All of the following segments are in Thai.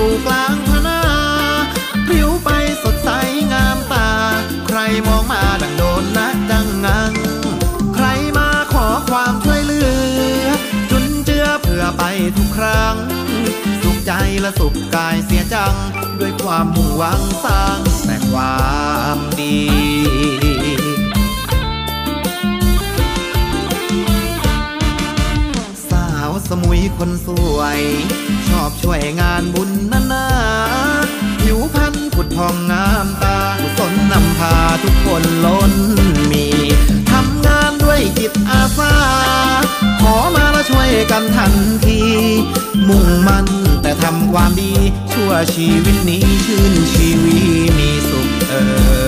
อยู่กลางพนาพริ้วไปสดใสงามตา ใครมองมาดังโดนนะจังงัง ใครมาขอความช่วยเหลือ จุนเจือเพื่อไปทุกครั้ง สุขใจและสุขกายเสียจัง ด้วยความมุ่งหวังสร้างแต่ความดีสาวสมุยคนสวย ชอบช่วยงานบุญนานาผิวพรรณผุดพองงามตากุศลนำพาทุกคนล้นมีทำงานด้วยจิตอาสา ขอมาแล้วช่วยกันทันที มุ่งมั่นแต่ทำความดี ชั่วชีวิตนี้ชื่นชีวีมีสุขเอ่ย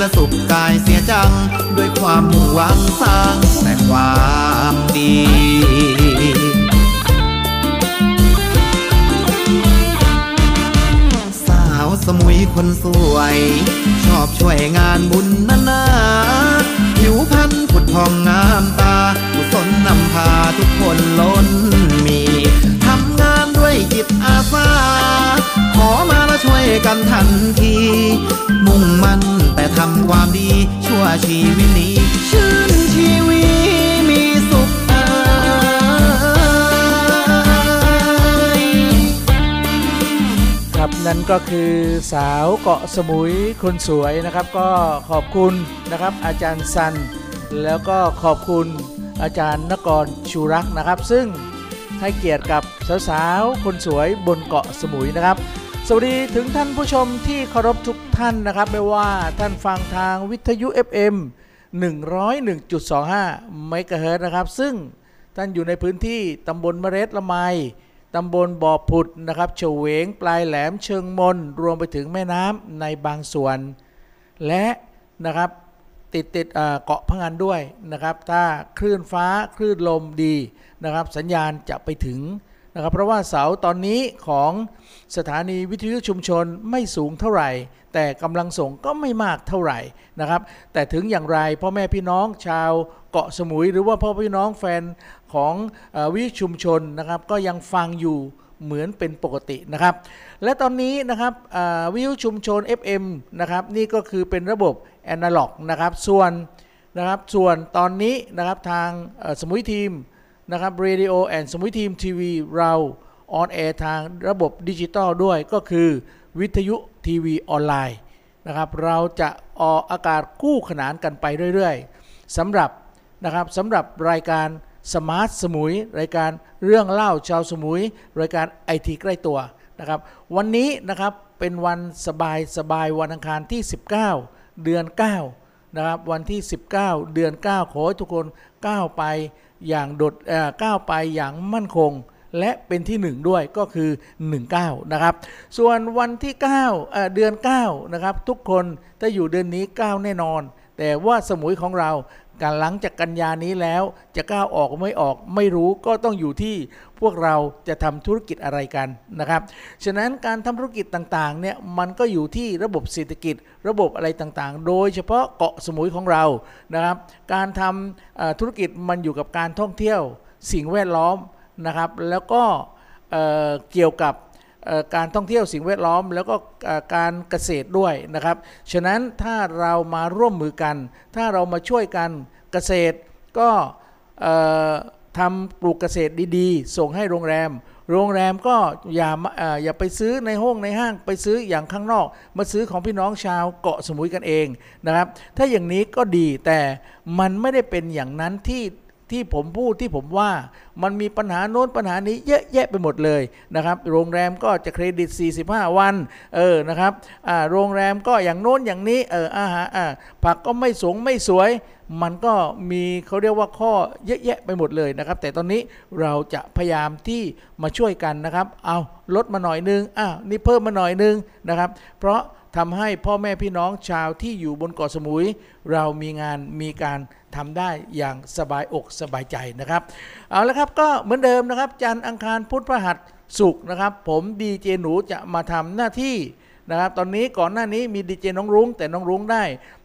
ละสุขกายเสียจัง ด้วยความมุ่งหวังสร้างแต่ความดีสาวสมุยคนสวย ชอบช่วยงานบุญนานาผิวพรรณผุดพองงามตากุศลนำพาทุกคนล้นมี ทำงานด้วยจิตอา กันทันที มุ่งมั่นแต่ทำความดี ชั่วชีวิตนี้ ชื่นชีวีมีสุขอ่ยครับนั่นก็คือสาวเกาะสมุยคนสวยนะครับ ก็ขอบคุณนะครับ อาจารย์ซัน แล้วก็ขอบคุณอาจารย์นกรชูรักนะครับ ซึ่งให้เกียรติกับสาวๆคนสวยบนเกาะสมุยนะครับ สวัสดีถึงท่านผู้ชมที่เคารพทุกท่านนะครับ ไม่ว่าท่านฟังทางวิทยุ FM 101.25เมกะเฮิรตซ์นะครับ ซึ่งท่านอยู่ในพื้นที่ตำบลมะเร็ดละไมตำบลบ่อผุดนะครับเฉวงปลายแหลมเชิงมน รวมไปถึงแม่น้ำในบางส่วน และนะครับติดติดเกาะพังงานด้วยนะครับ ถ้าคลื่นฟ้าคลื่นลมดีนะครับ สัญญาณจะไปถึง นะครับเพราะว่าเสาตอนนี้ของสถานีวิทยุชุมชนไม่สูงเท่าไหร่ แต่กำลังส่งก็ไม่มากเท่าไหร่นะครับ แต่ถึงอย่างไรพ่อแม่พี่น้องชาวเกาะสมุย หรือว่าพ่อพี่น้องแฟนของอวิทยุชุมชนนะครับ ก็ยังฟังอยู่เหมือนเป็นปกตินะครับ และตอนนี้นะครับวิทยุชุมชน FM นะครับนี่ก็คือเป็นระบบแอนะล็อกนะครับส่วนนะครับส่วนตอนนี้นะครับทางสมุยทีม นะครับ Radio and สมุยทีมทีวีเราออนแอร์ทางระบบดิจิตอลด้วยก็คือวิทยุทีวีออนไลน์นะครับเราจะออกอากาศคู่ขนานกันไปเรื่อยๆสำหรับนะครับสำหรับรายการ Smart Samui รายการเรื่องเล่าชาวสมุย รายการไอทีใกล้ตัวนะครับวันนี้นะครับเป็นวันสบายสบายวันอังคารที่ 19 เดือน 9 นะครับ วันที่ 19 เดือน 9 ขอให้ทุกคนก้าวไป อย่างโดดก้าวไปอย่างมั่นคง และเป็นที่ 1 ด้วยก็คือ 19 นะครับ ส่วนวันที่9เเดือน9นะครับทุกคนถ้าอยู่เดือนนี้ 9 แน่นอน แต่ว่าสมุยของเรา การหลังจากกันยานี้แล้ว จะก้าวออกไม่ออกไม่รู้ก็ต้องอยู่ที่พวกเราจะทำธุรกิจอะไรกันนะครับ ฉะนั้นการทำธุรกิจต่างๆเนี่ยมันก็อยู่ที่ระบบเศรษฐกิจ ระบบอะไรต่างๆ โดยเฉพาะเกาะสมุยของเรานะครับ การทำธุรกิจมันอยู่กับการท่องเที่ยว สิ่งแวดล้อมนะครับ แล้วก็เเกี่ยวกับ การท่องเที่ยวสิ่งแวดล้อม แล้วก็การเกษตรด้วยนะครับ ฉะนั้นถ้าเรามาร่วมมือกัน ถ้าเรามาช่วยกันเกษตรก็ทำปลูกเกษตรดีๆ ส่งให้โรงแรม โรงแรมก็อย่าออย่าไปซื้อในห้องในห้างไปซื้ออย่างข้างนอก มาซื้อของพี่น้องชาวเกาะสมุยกันเองนะครับ ถ้าอย่างนี้ก็ดีแต่มันไม่ได้เป็นอย่างนั้นที่ ที่ผมพูดที่ผมว่ามันมีปัญหาโน้นปัญหานี้เยอะแยะไปหมดเลยนะครับโรงแรมก็จะเครดิต 45 วันเออนะครับอ่าโรงแรมก็อย่างโน้นอย่างนี้เอออาหารอ่าผักก็ไม่สงไม่สวย มันก็มีเขาเรียกว่าข้อเยอะแยะไปหมดเลยนะครับ แต่ตอนนี้เราจะพยายามที่มาช่วยกันนะครับ เอาลดมาหน่อยนึงอ้าวนี่เพิ่มมาหน่อยนึงนะครับ เพราะทำให้พ่อแม่พี่น้องชาวที่อยู่บนเกาะสมุย เรามีงานมีการทำได้อย่างสบายอกสบายใจนะครับ เอาละครับก็เหมือนเดิมนะครับ จันทร์อังคารพุธพฤหัสศุกร์นะครับ ผมดีเจหนูจะมาทำหน้าที่ นะครับตอนนี้ก่อนหน้านี้มีดีเจน้องรุ้งแต่น้องรุ้งได้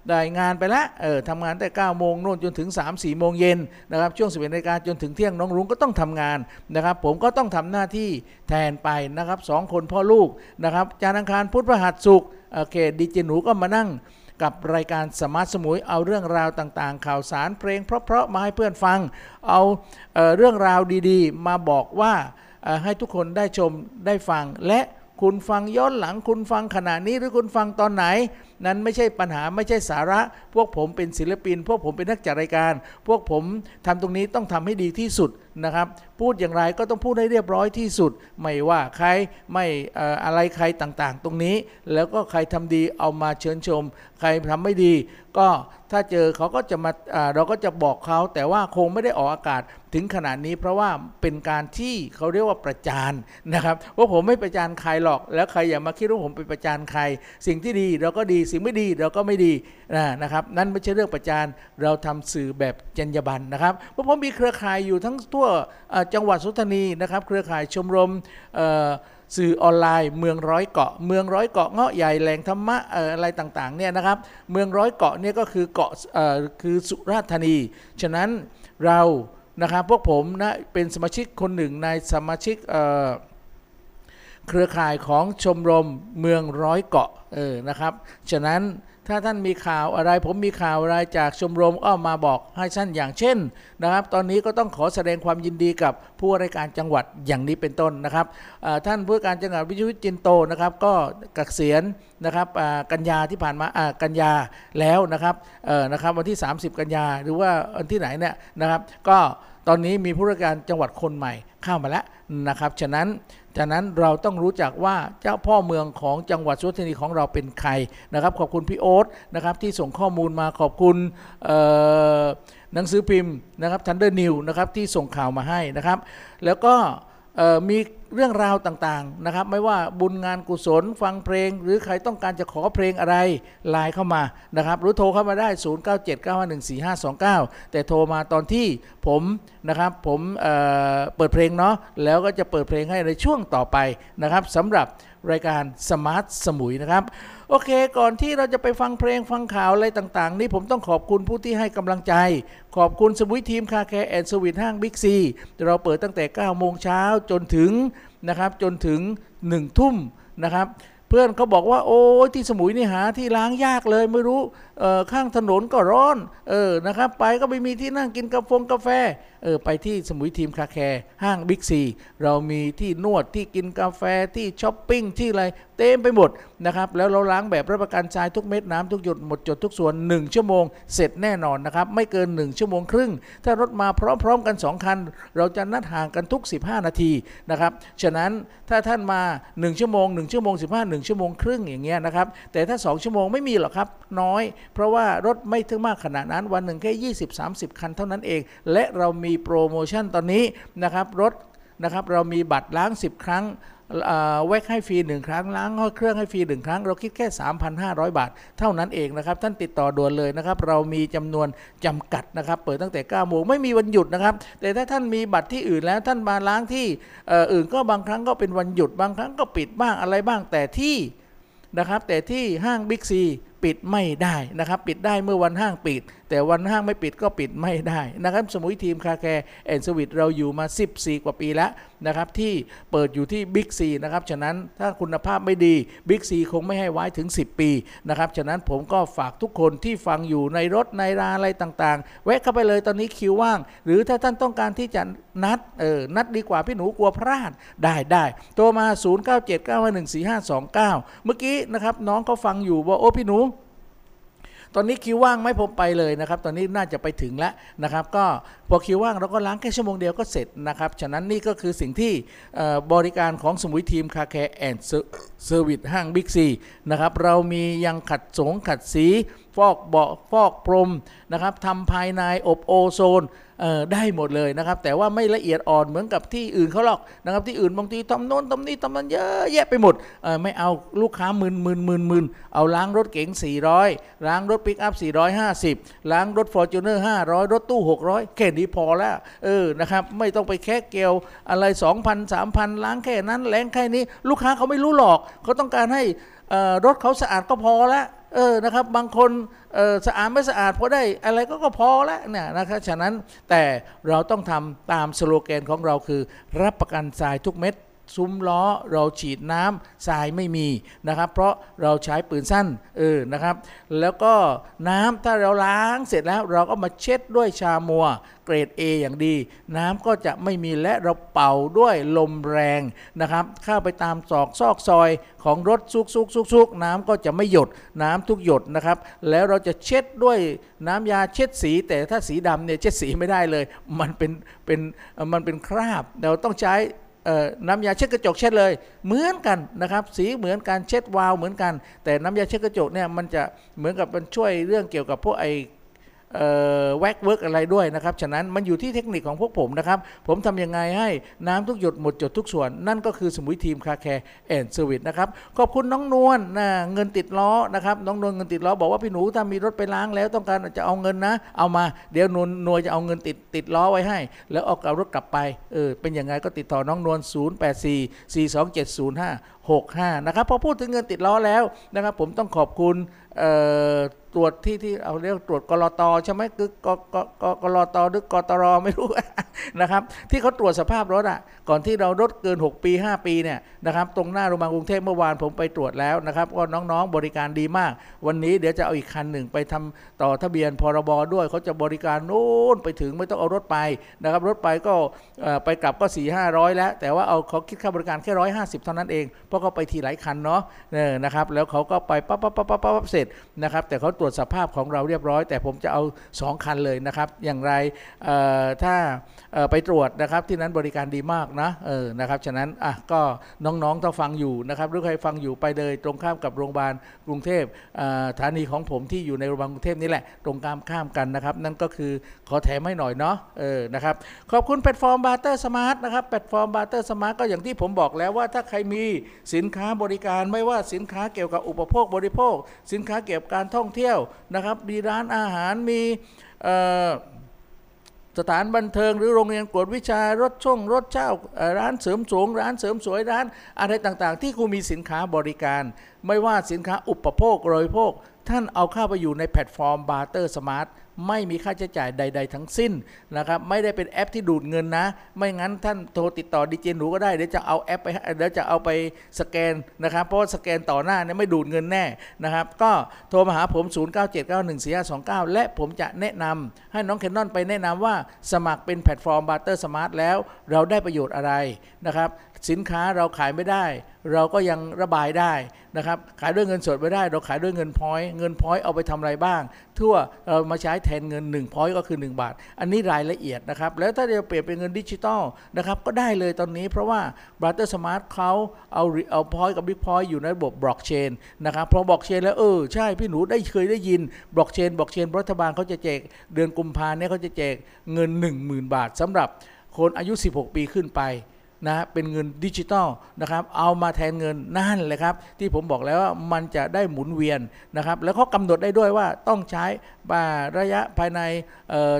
ได้งานไปแล้วเออทำงานแต่9โมงโน่นจนถึง 3 4 โมงเย็นนะครับช่วง 11นาฬิกาจนถึงเที่ยงน้องรุ้งก็ต้องทำงานนะครับ ผมก็ต้องทำหน้าที่แทนไปนะครับสองคนพ่อลูกนะครับจันทร์อังคารพุธพฤหัสศุกร์โอเคดีเจหนูก็มานั่งกับรายการ Smart Samui เอาเรื่องราวต่างๆ ข่าวสารเพลงเพราะๆมาให้เพื่อนฟัง เอาเออเรื่องราวดีๆ มาบอกว่าให้ทุกคนได้ชมได้ฟังและ คุณฟังย้อนหลังคุณฟังขณะนี้หรือคุณฟังตอนไหน นั้นไม่ใช่ปัญหาไม่ใช่สาระ พวกผมเป็นศิลปิน พวกผมเป็นนักจัดรายการ พวกผมทำตรงนี้ต้องทำให้ดีที่สุดนะครับ พูดอย่างไรก็ต้องพูดให้เรียบร้อยที่สุด ไม่ว่าใครไม่อะไรใครต่างๆ ตรงนี้ แล้วก็ใครทำดีเอามาเชิญชม ใครทำไม่ดี ก็ถ้าเจอเขาก็จะมาอ่าเราก็จะบอกเขาแต่ว่าคงไม่ได้ออกอากาศถึงขนาดนี้เพราะว่าเป็นการที่เขาเรียกว่าประจานนะครับว่าผมไม่ประจานใครหรอก แล้วใครอย่ามาคิดว่าผมไปประจานใคร สิ่งที่ดีเราก็ดีสิ่งไม่ดีเราก็ไม่ดีนะครับนั่นไม่ใช่เรื่องประจานเราทำสื่อแบบจรรยาบรรณนะครับเพราะผมมีเครือข่ายอยู่ทั้งทั่วจังหวัดสุทนีนะครับเครือข่ายชมรมสื่อออนไลน์เมืองร้อยเกาะ เมืองร้อยเกาะเงาะใหญ่แหล่งธรรมะอะไรต่างๆเนี่ยนะครับเมืองร้อยเกาะเนี่ยก็คือเกาะคือสุราษฎร์ธานี ฉะนั้นเรานะครับพวกผมนะเป็นสมาชิกคนหนึ่งในสมาชิกเอ่อ เครือข่ายของชมรมเมืองร้อยเกาะเออนะครับฉะนั้นถ้าท่านมีข่าวอะไร ผมมีข่าวอะไรจากชมรมก็มาบอกให้ท่านอย่างเช่นนะครับ ตอนนี้ก็ต้องขอแสดงความยินดีกับผู้ว่าราชการจังหวัดอย่างนี้เป็นต้นนะครับท่านผู้ว่าการจังหวัดวิชุวิจินโตนะครับ ก็เกษียณนะครับกันยาที่ผ่านมากันยาแล้วนะครับนะครับวันที่ 30 กันยาหรือว่าวันที่ไหนเนี่ยนะครับ ก็ตอนนี้มีผู้ว่าราชการจังหวัดคนใหม่เข้ามาแล้วนะครับ ฉะนั้น จากนั้นเราต้องรู้จักว่าเจ้าพ่อเมืองของจังหวัดสุราษฎร์ธานีของเราเป็นใครนะครับขอบคุณพี่โอ๊ตนะครับที่ส่งข้อมูลมาขอบคุณหนังสือพิมพ์นะครับ Thunder News นะครับที่ส่งข่าวมาให้นะครับ แล้วก็ มีเรื่องราวต่างๆนะครับ ไม่ว่าบุญงานกุศลฟังเพลง หรือใครต้องการจะขอเพลงอะไรไลน์เข้ามานะครับ หรือโทรเข้ามาได้ 0979514529 แต่โทรมาตอนที่ผมนะครับผมเเปิดเพลงเนาะแล้วก็จะเปิดเพลงให้ในช่วงต่อไปนะครับสำหรับรายการสมาร์ทสมุยนะครับ โอเค ก่อนที่เราจะไปฟังเพลงฟังข่าวอะไรต่างๆ นี่ผมต้องขอบคุณผู้ที่ให้กำลังใจ ขอบคุณสมุยทีม Car Care and Service ห้างบิ๊กซีเราเปิดตั้งแต่ 9 โมงเช้าจนถึงนะครับจนถึง 1 ทุ่มนะครับ เพื่อนเขาบอกว่าโอ้ที่สมุยนี่หาที่ล้างยากเลยไม่รู้ ข้างถนนก็ร้อนเออนะครับไปก็ไม่มีที่นั่งกินกาแฟกาแฟเออไปที่สมุยทีม Car Care ห้างบิ๊กซีเรามีที่นวดที่กินกาแฟที่ช้อปปิ้งที่อะไรเต็มไปหมดนะครับแล้วเราล้างแบบรับประกันทรายทุกเม็ดน้ำทุกหยดหมดจดทุกส่วน 1 ชั่วโมง เสร็จแน่นอนนะครับไม่เกิน 1 ชั่วโมงครึ่ง ถ้ารถมาพร้อมๆกัน 2 คัน เราจะนัดห่างกันทุก 15 นาทีนะครับฉะนั้นถ้าท่านมา 1 ชั่วโมง 1 ชั่วโมง 15 1 ชั่วโมงครึ่งอย่างเงี้ยนะครับแต่ถ้า 2 ชั่วโมงไม่มีหรอกครับน้อยเพราะว่ารถไม่ถึงมากขนาดนั้นวันหนึ่งแค่ 20-30 คันเท่านั้นเอง และเรามีโปรโมชั่นตอนนี้นะครับรถนะครับเรามีบัตรล้าง 10 ครั้งเอ่อแวกให้ฟรีหนึ่งครั้งล้างห้อเครื่องให้ฟรีหนึ่งครั้ง เราคิดแค่ 3,500 บาท เท่านั้นเองนะครับ ท่านติดต่อด่วนเลยนะครับ เรามีจำนวนจำกัดนะครับ เปิดตั้งแต่9โมงไม่มีวันหยุดนะครับ แต่ถ้าท่านมีบัตรที่อื่นแล้วท่านมาล้างที่อื่นก็บางครั้งก็เป็นวันหยุดบางครั้งก็ปิดบ้างอะไรบ้างแต่ที่นะครับแต่ที่ห้างบิ๊กซี ปิดไม่ได้นะครับ ปิดได้เมื่อวันห้างปิด แต่วันห้างไม่ปิดก็ปิดไม่ได้นะครับ สมุยทีม Car Care and Service เราอยู่มา 14 กว่าปีแล้ว นะครับที่เปิดอยู่ที่บิ๊กซีนะครับฉะนั้นถ้าคุณภาพไม่ดีบิ๊กซีคงไม่ให้ไว้ถึง 10 ปีนะครับฉะนั้นผมก็ฝากทุกคนที่ฟังอยู่ในรถในร้านอะไรต่างๆ แวะเข้าไปเลยตอนนี้คิวว่าง หรือถ้าท่านต้องการที่จะนัดเออนัดดีกว่าพี่หนูกลัวพลาดได้ได้โทรมา 0979514529 เมื่อกี้นะครับน้องเขาฟังอยู่ว่าโอ้พี่หนูตอนนี้คิวว่างไหมผมไปเลยนะครับ ตอนนี้น่าจะไปถึงแล้วนะครับ ก็ พอคิวว่างเราก็ล้างแค่ชั่วโมงเดียวก็เสร็จนะครับ ฉะนั้นนี่ก็คือสิ่งที่บริการของสมุยทีม Car Care and Service ห้างบิ๊กซีนะครับเรามียังขัดสีขัดสีฟอกเบาะฟอกพรมนะครับทำภายในอบโอโซนได้หมดเลยนะครับ แต่ว่าไม่ละเอียดอ่อนเหมือนกับที่อื่นเขาหรอกนะครับที่อื่นบางทีทำโน้นทำนี่ทำนั้นเยอะแยะไปหมดไม่เอาลูกค้าหมื่นหมื่นหมื่นหมื่นเอาล้างรถเก๋ง 400 ล้างรถปิกอัพ 450 ล้างรถฟอร์จูเนอร์500 รถตู้ 600แค่นี้พอแล้วเออนะครับไม่ต้องไปแค่เกลอะไร 2,000 3,000 ล้างแค่นั้นแรงแค่นี้ ลูกค้าเขาไม่รู้หรอกเขาต้องการให้รถเขาสะอาดก็พอแล้วเออนะครับบางคนสะอาดไม่สะอาดพอได้อะไรก็ก็พอแล้วเนี่ยนะครับฉะนั้นแต่เราต้องทำตามสโลแกนของเราคือ รับประกันทรายทุกเม็ด ซุ้มล้อเราฉีดน้ำทรายไม่มีนะครับ เพราะเราใช้ปืนสั้นเออนะครับ แล้วก็น้ำถ้าเราล้างเสร็จแล้วเราก็มาเช็ดด้วยชามัวเกรด A อย่างดี น้ำก็จะไม่มีและเราเป่าด้วยลมแรงนะครับ เข้าไปตามซอกซอกซอยของรถซุกซุกซุกซุกน้ำก็จะไม่หยดน้ำทุกหยดนะครับ แล้วเราจะเช็ดด้วยน้ำยาเช็ดสี แต่ถ้าสีดำเนี่ยเช็ดสีไม่ได้เลย มันเป็นเป็นมันเป็นคราบเราต้องใช้ น้ำยาเช็ดกระจกเช็ดเลย เหมือนกันนะครับสีเหมือนกันเช็ดวาวเหมือนกัน แต่น้ำยาเช็ดกระจกเนี่ยมันจะเหมือนกับมันช่วยเรื่องเกี่ยวกับพวกไอ แวกเวิร์กอะไรด้วยนะครับ ฉะนั้นมันอยู่ที่เทคนิคของพวกผมนะครับ ผมทำยังไงให้น้ำทุกหยดหมดจดทุกส่วน นั่นก็คือสมุยทีม Car Care and Service นะครับ ขอบคุณน้องนวลนะเงินติดล้อนะครับ น้องนวลเงินติดล้อบอกว่าพี่หนูถ้ามีรถไปล้างแล้วต้องการจะเอาเงินนะ เอามาเดี๋ยวนวลนวลจะเอาเงินติดติดล้อไว้ให้ แล้วเอาเอารถกลับไปเออเป็นยังไงก็ติดต่อน้องนวล084 42705 65นะครับพอพูดถึงเงินติดล้อแล้วนะครับผมต้องขอบคุณเอ่อ ตรวจที่ที่เอาเรียกตรวจกรตใช่ไหมคือกกกกรตหรือกตรไม่รู้นะครับ ที่เขาตรวจสภาพรถอะ ก่อนที่เรารถเกิน 6 ปี 5 ปีเนี่ยนะครับ ตรงหน้าโรงพยาบาลกรุงเทพเมื่อวานผมไปตรวจแล้วนะครับ ก็น้องๆบริการดีมาก วันนี้เดี๋ยวจะเอาอีกคันหนึ่งไปทำต่อทะเบียนพรบด้วยเขาจะบริการโน้นไปถึงไม่ต้องเอารถไปนะครับ รถไปก็ไปกลับก็4 5 0 0แล้ว แต่ว่าเอาเขาคิดค่าบริการแค่150เท่านั้นเองเพราะเขาไปทีหลายคันเนาะเออนะครับแล้วเขาก็ไปปั๊บปั๊บปั๊บปั๊บปั๊บเสร็จนะครับแต่เขาตรวจสภาพของเราเรียบร้อย แต่ผมจะเอา 2 คันเลยนะครับ อย่างไรถ้าไปตรวจนะครับที่นั้นบริการดีมากนะเออนะครับฉะนั้นอะก็น้องๆถ้าฟังอยู่นะครับหรือใครฟังอยู่ไปเลยตรงข้ามกับโรงพยาบาลกรุงเทพสถานีของผมที่อยู่ในโรงพยาบาลกรุงเทพนี่แหละตรงข้ามข้ามกันนะครับ นั่นก็คือขอแถมให้หน่อยเนาะเออนะครับขอบคุณแพลตฟอร์ม Barter Smart นะครับแพลตฟอร์ม Barter Smart ก็อย่างที่ผมบอกแล้วว่าถ้าใครมีสินค้าบริการไม่ว่าสินค้าเกี่ยวกับอุปโภคบริโภค สินค้าเกี่ยวกับการท่องเที่ยวนะครับมีร้านอาหารมีสถานบันเทิงหรือโรงเรียนกวดวิชารถช่องรถเช่าร้านเสริมสวยร้านเสริมสวยร้านอะไรต่างๆ ที่คุณมีสินค้าบริการ ไม่ว่าสินค้าอุปโภคบริโภค ท่านเอาเข้าไปอยู่ในแพลตฟอร์ม Barter Smart ไม่มีค่าใช้จ่ายใด ๆ ทั้งสิ้นนะครับไม่ได้เป็นแอปที่ดูดเงินนะ ไม่งั้นท่านโทรติดต่อดีเจหนูก็ได้เดี๋ยวจะเอาแอปไปเดี๋ยวจะเอาไปสแกนนะครับ เพราะว่าสแกนต่อหน้าเนี่ยไม่ดูดเงินแน่นะครับ ก็โทรมาหาผม 0 9 7 9 1 4 5 2 9 และผมจะแนะนำให้น้องเคนนอนไปแนะนำว่าสมัครเป็นแพลตฟอร์ม Barter Smart แล้วเราได้ประโยชน์อะไรนะครับ สินค้าเราขายไม่ได้ เราก็ยังระบายได้นะครับขายด้วยเงินสดไม่ได้ เราขายด้วยเงินพอยเงินพอยเอาไปทำอะไรบ้าง ทั่วเรามาใช้แทนเงิน1พอยก็คือ 1 บาท อันนี้รายละเอียดนะครับแล้วถ้าจะเปลี่ยนเป็นเงินดิจิตอลนะครับก็ได้เลยตอนนี้เพราะว่า b r o t h e r Smart เขาเอาเอา point กับ big point อยู่ในระบบบล็อกเชนนะครับพอบล็อกเชนแล้วเออใช่พี่หนูได้เคยได้ยินบล็อกเชนบล็อกเชนรัฐบาลเขาจะแจกเดือนกุมภาเนี่ยเขาจะแจกเงิน 10,000 บาทสำหรับคนอายุ 16 ปีขึ้นไป นะเป็นเงินดิจิตอลนะครับเอามาแทนเงินนั่นแหละครับ ที่ผมบอกแล้วว่ามันจะได้หมุนเวียนนะครับ แล้วเขากำหนดได้ด้วยว่าต้องใช้ระยะภายใน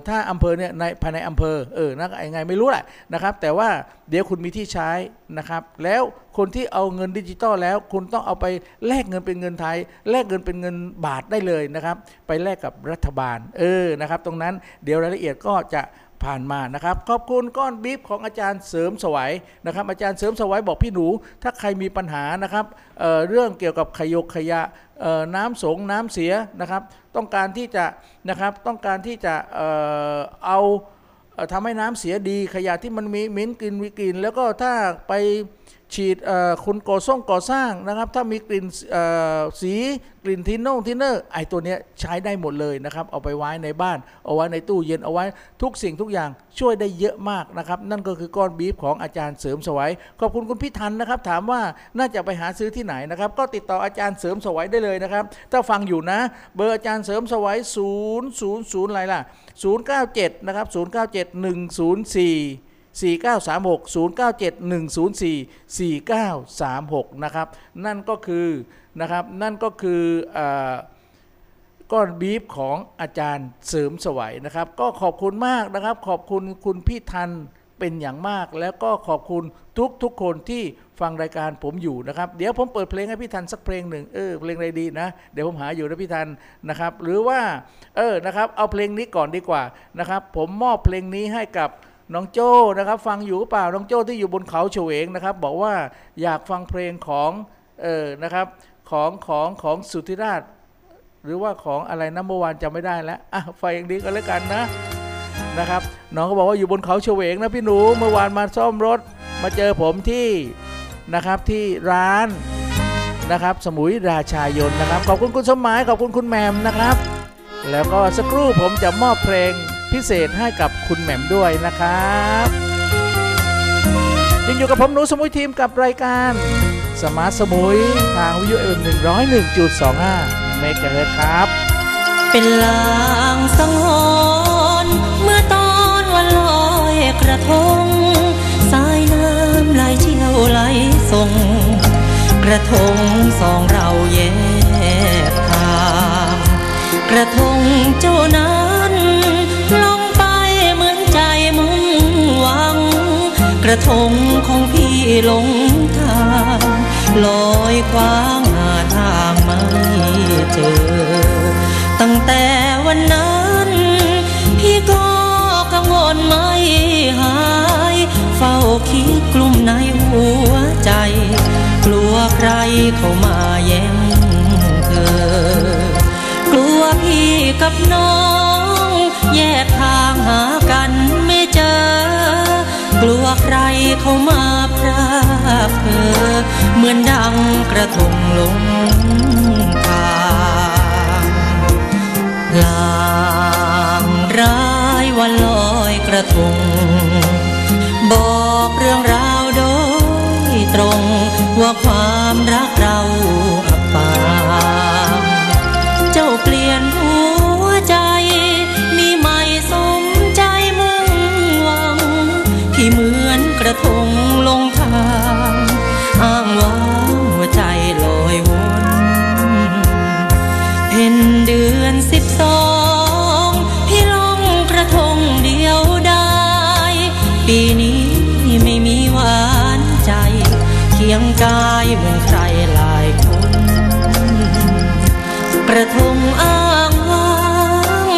ถ้าอำเภอเนี่ยในภายในอำเภอเออนะยังไงไม่รู้แหละนะครับ แต่ว่าเดี๋ยวคุณมีที่ใช้นะครับ แล้วคนที่เอาเงินดิจิตอลแล้ว คุณต้องเอาไปแลกเงินเป็นเงินไทย แลกเงินเป็นเงินบาทได้เลยนะครับ ไปแลกกับรัฐบาลเออนะครับ ตรงนั้นเดี๋ยวรายละเอียดก็จะ ผ่านมานะครับ ขอบคุณก้อนบีฟของอาจารย์เสริมสวัยนะครับ อาจารย์เสริมสวัยบอกพี่หนู ถ้าใครมีปัญหานะครับเเรื่องเกี่ยวกับขยกขยะน้ำสงน้ำเสียนะครับ ต้องการที่จะนะครับต้องการที่จะเอเอาทำให้น้ำเสียดีขยะที่มันมีมิ้นกลิ่นวิกลิ่นแล้วก็ถ้าไป ฉีดคุณก่อส่งก่อสร้างนะครับ ถ้ามีกลิ่นสีกลิ่นทินโนทินเนอร์ไอตัวนี้ใช้ได้หมดเลยนะครับ เอาไปไว้ในบ้าน เอาไว้ในตู้เย็นเอาไว้ทุกสิ่งทุกอย่างช่วยได้เยอะมากนะครับ นั่นก็คือก้อนบีฟของอาจารย์เสริมสวัยขอบคุณคุณพี่ทันนะครับ ถามว่าน่าจะไปหาซื้อที่ไหนนะครับ ก็ติดต่ออาจารย์เสริมสวัยได้เลยนะครับ ถ้าฟังอยู่นะ เบอร์อาจารย์เสริมสวัย0 0 0อะไรล่ะ097นะครับ097 104 4936 097 104 4936 นะครับ นั่นก็คือนะครับนั่นก็คืออก้อนบีฟของอาจารย์เสริมสวัยนะครับ ก็ขอบคุณมากนะครับ ขอบคุณคุณพี่ทันเป็นอย่างมาก แล้วก็ขอบคุณทุกทุกคนที่ฟังรายการผมอยู่นะครับ เดี๋ยวผมเปิดเพลงให้พี่ทันสักเพลงหนึ่งเออเพลงอะไรดีนะ เดี๋ยวผมหาอยู่นะพี่ทันนะครับ หรือว่าเออนะครับเอาเพลงนี้ก่อนดีกว่านะครับ ผมมอบเพลงนี้ให้กับ น้องโจ้นะครับ ฟังอยู่เปล่าน้องโจ้ที่อยู่บนเขาเฉวงนะครับ บอกว่าอยากฟังเพลงของเออนะครับของของของสุธิราช หรือว่าของอะไรนะเมื่อวานจำไม่ได้แล้วอะไฟอย่างดีก็แล้วกันนะนะครับน้องก็บอกว่าอยู่บนเขาเฉวงนะพี่หนูเมื่อวานมาซ่อมรถมาเจอผมที่นะครับที่ร้านนะครับ สมุยราชายนนะครับ ขอบคุณคุณสมหมายขอบคุณคุณแมมนะครับ แล้วก็สักครู่ผมจะมอบเพลง พิเศษให้กับคุณแหม่มด้วยนะครับยังอยู่กับผมหนูสมุยทีมกับรายการ Smart สมุยทางวิทยุ FM หนึ่งร้อยหนึ่งจุดสองห้าเมกะเฮิร์ครับ เป็นลางสังหรณ์เมื่อตอนวันลอยกระทง สายน้ำไหลเชี่ยวไหลส่ง กระทงสองเราแยกทาง กระทงเจ้านั้น ระทงของพี่ลงทางลอยคว้างหาทางไม่เจอ ตั้งแต่วันนั้น พี่ก็กังวลไม่หาย เฝ้าคิดกลุ่มในหัวใจ กลัวใครเข้ามาแย่งเธอ กลัวพี่กับน้อง แยกทางหา กลัวใครเข้ามาพรากเธอ เหมือนดังกระทงลงทางลางร้ายวันลอยกระทง บอกเรื่องราวโดยตรงว่าความรักเรา ระทงลงทางอ้างว่าหัวใจลอยวนเพ็นเดือนสิบสองพี่ลงกระทงเดียวได้ ปีนี้ไม่มีหวานใจเคียงกายเหมือนใครหลายคนกระทงอ้างว้าง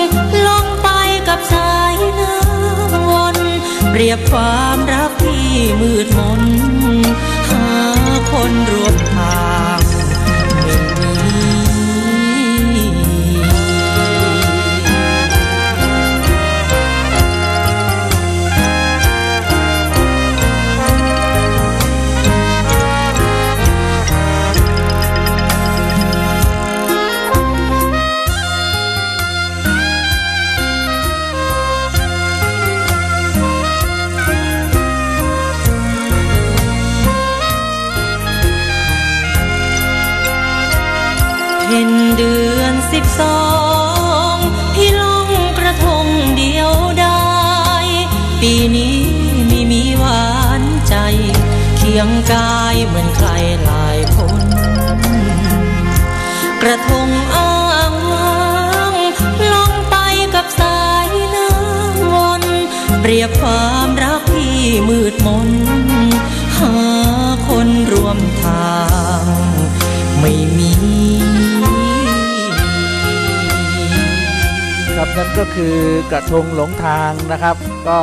ลงไปกับสายน้ำวนเรียบความรัก มืดมนหาคนรวม ยงกายเหมือนใครหลายคน กระทงอ้างว้างลงไปกับสายน้ำวนเปรียบความรักที่มืดมน หาคนร่วมทาง ไม่มีครับนั่นก็คือกระทงหลงทางนะครับ ก็